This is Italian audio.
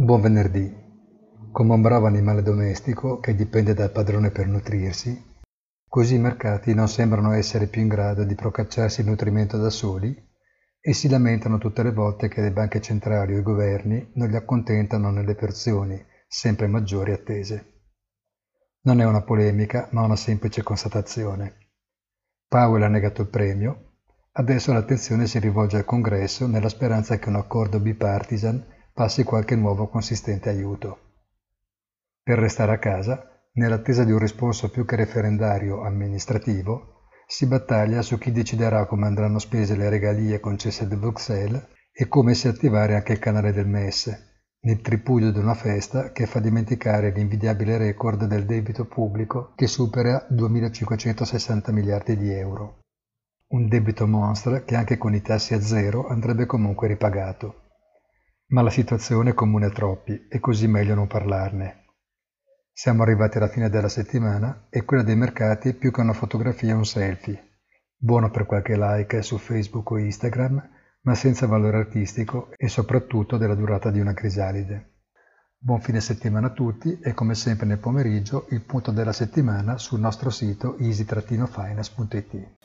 Buon venerdì. Come un bravo animale domestico che dipende dal padrone per nutrirsi, così i mercati non sembrano essere più in grado di procacciarsi il nutrimento da soli e si lamentano tutte le volte che le banche centrali o i governi non li accontentano nelle porzioni sempre maggiori attese. Non è una polemica, ma una semplice constatazione. Powell ha negato il premio, adesso l'attenzione si rivolge al Congresso nella speranza che un accordo bipartisan passi qualche nuovo consistente aiuto. Per restare a casa, nell'attesa di un risposto più che referendario amministrativo, si battaglia su chi deciderà come andranno spese le regalie concesse da Bruxelles e come si attivare anche il canale del MES, nel tripudio di una festa che fa dimenticare l'invidiabile record del debito pubblico che supera 2.560 miliardi di euro. Un debito mostro che anche con i tassi a zero andrebbe comunque ripagato. Ma la situazione è comune a troppi e così meglio non parlarne. Siamo arrivati alla fine della settimana e quella dei mercati è più che una fotografia un selfie, buono per qualche like su Facebook o Instagram, ma senza valore artistico e soprattutto della durata di una crisalide. Buon fine settimana a tutti e come sempre nel pomeriggio il punto della settimana sul nostro sito easy-finance.it.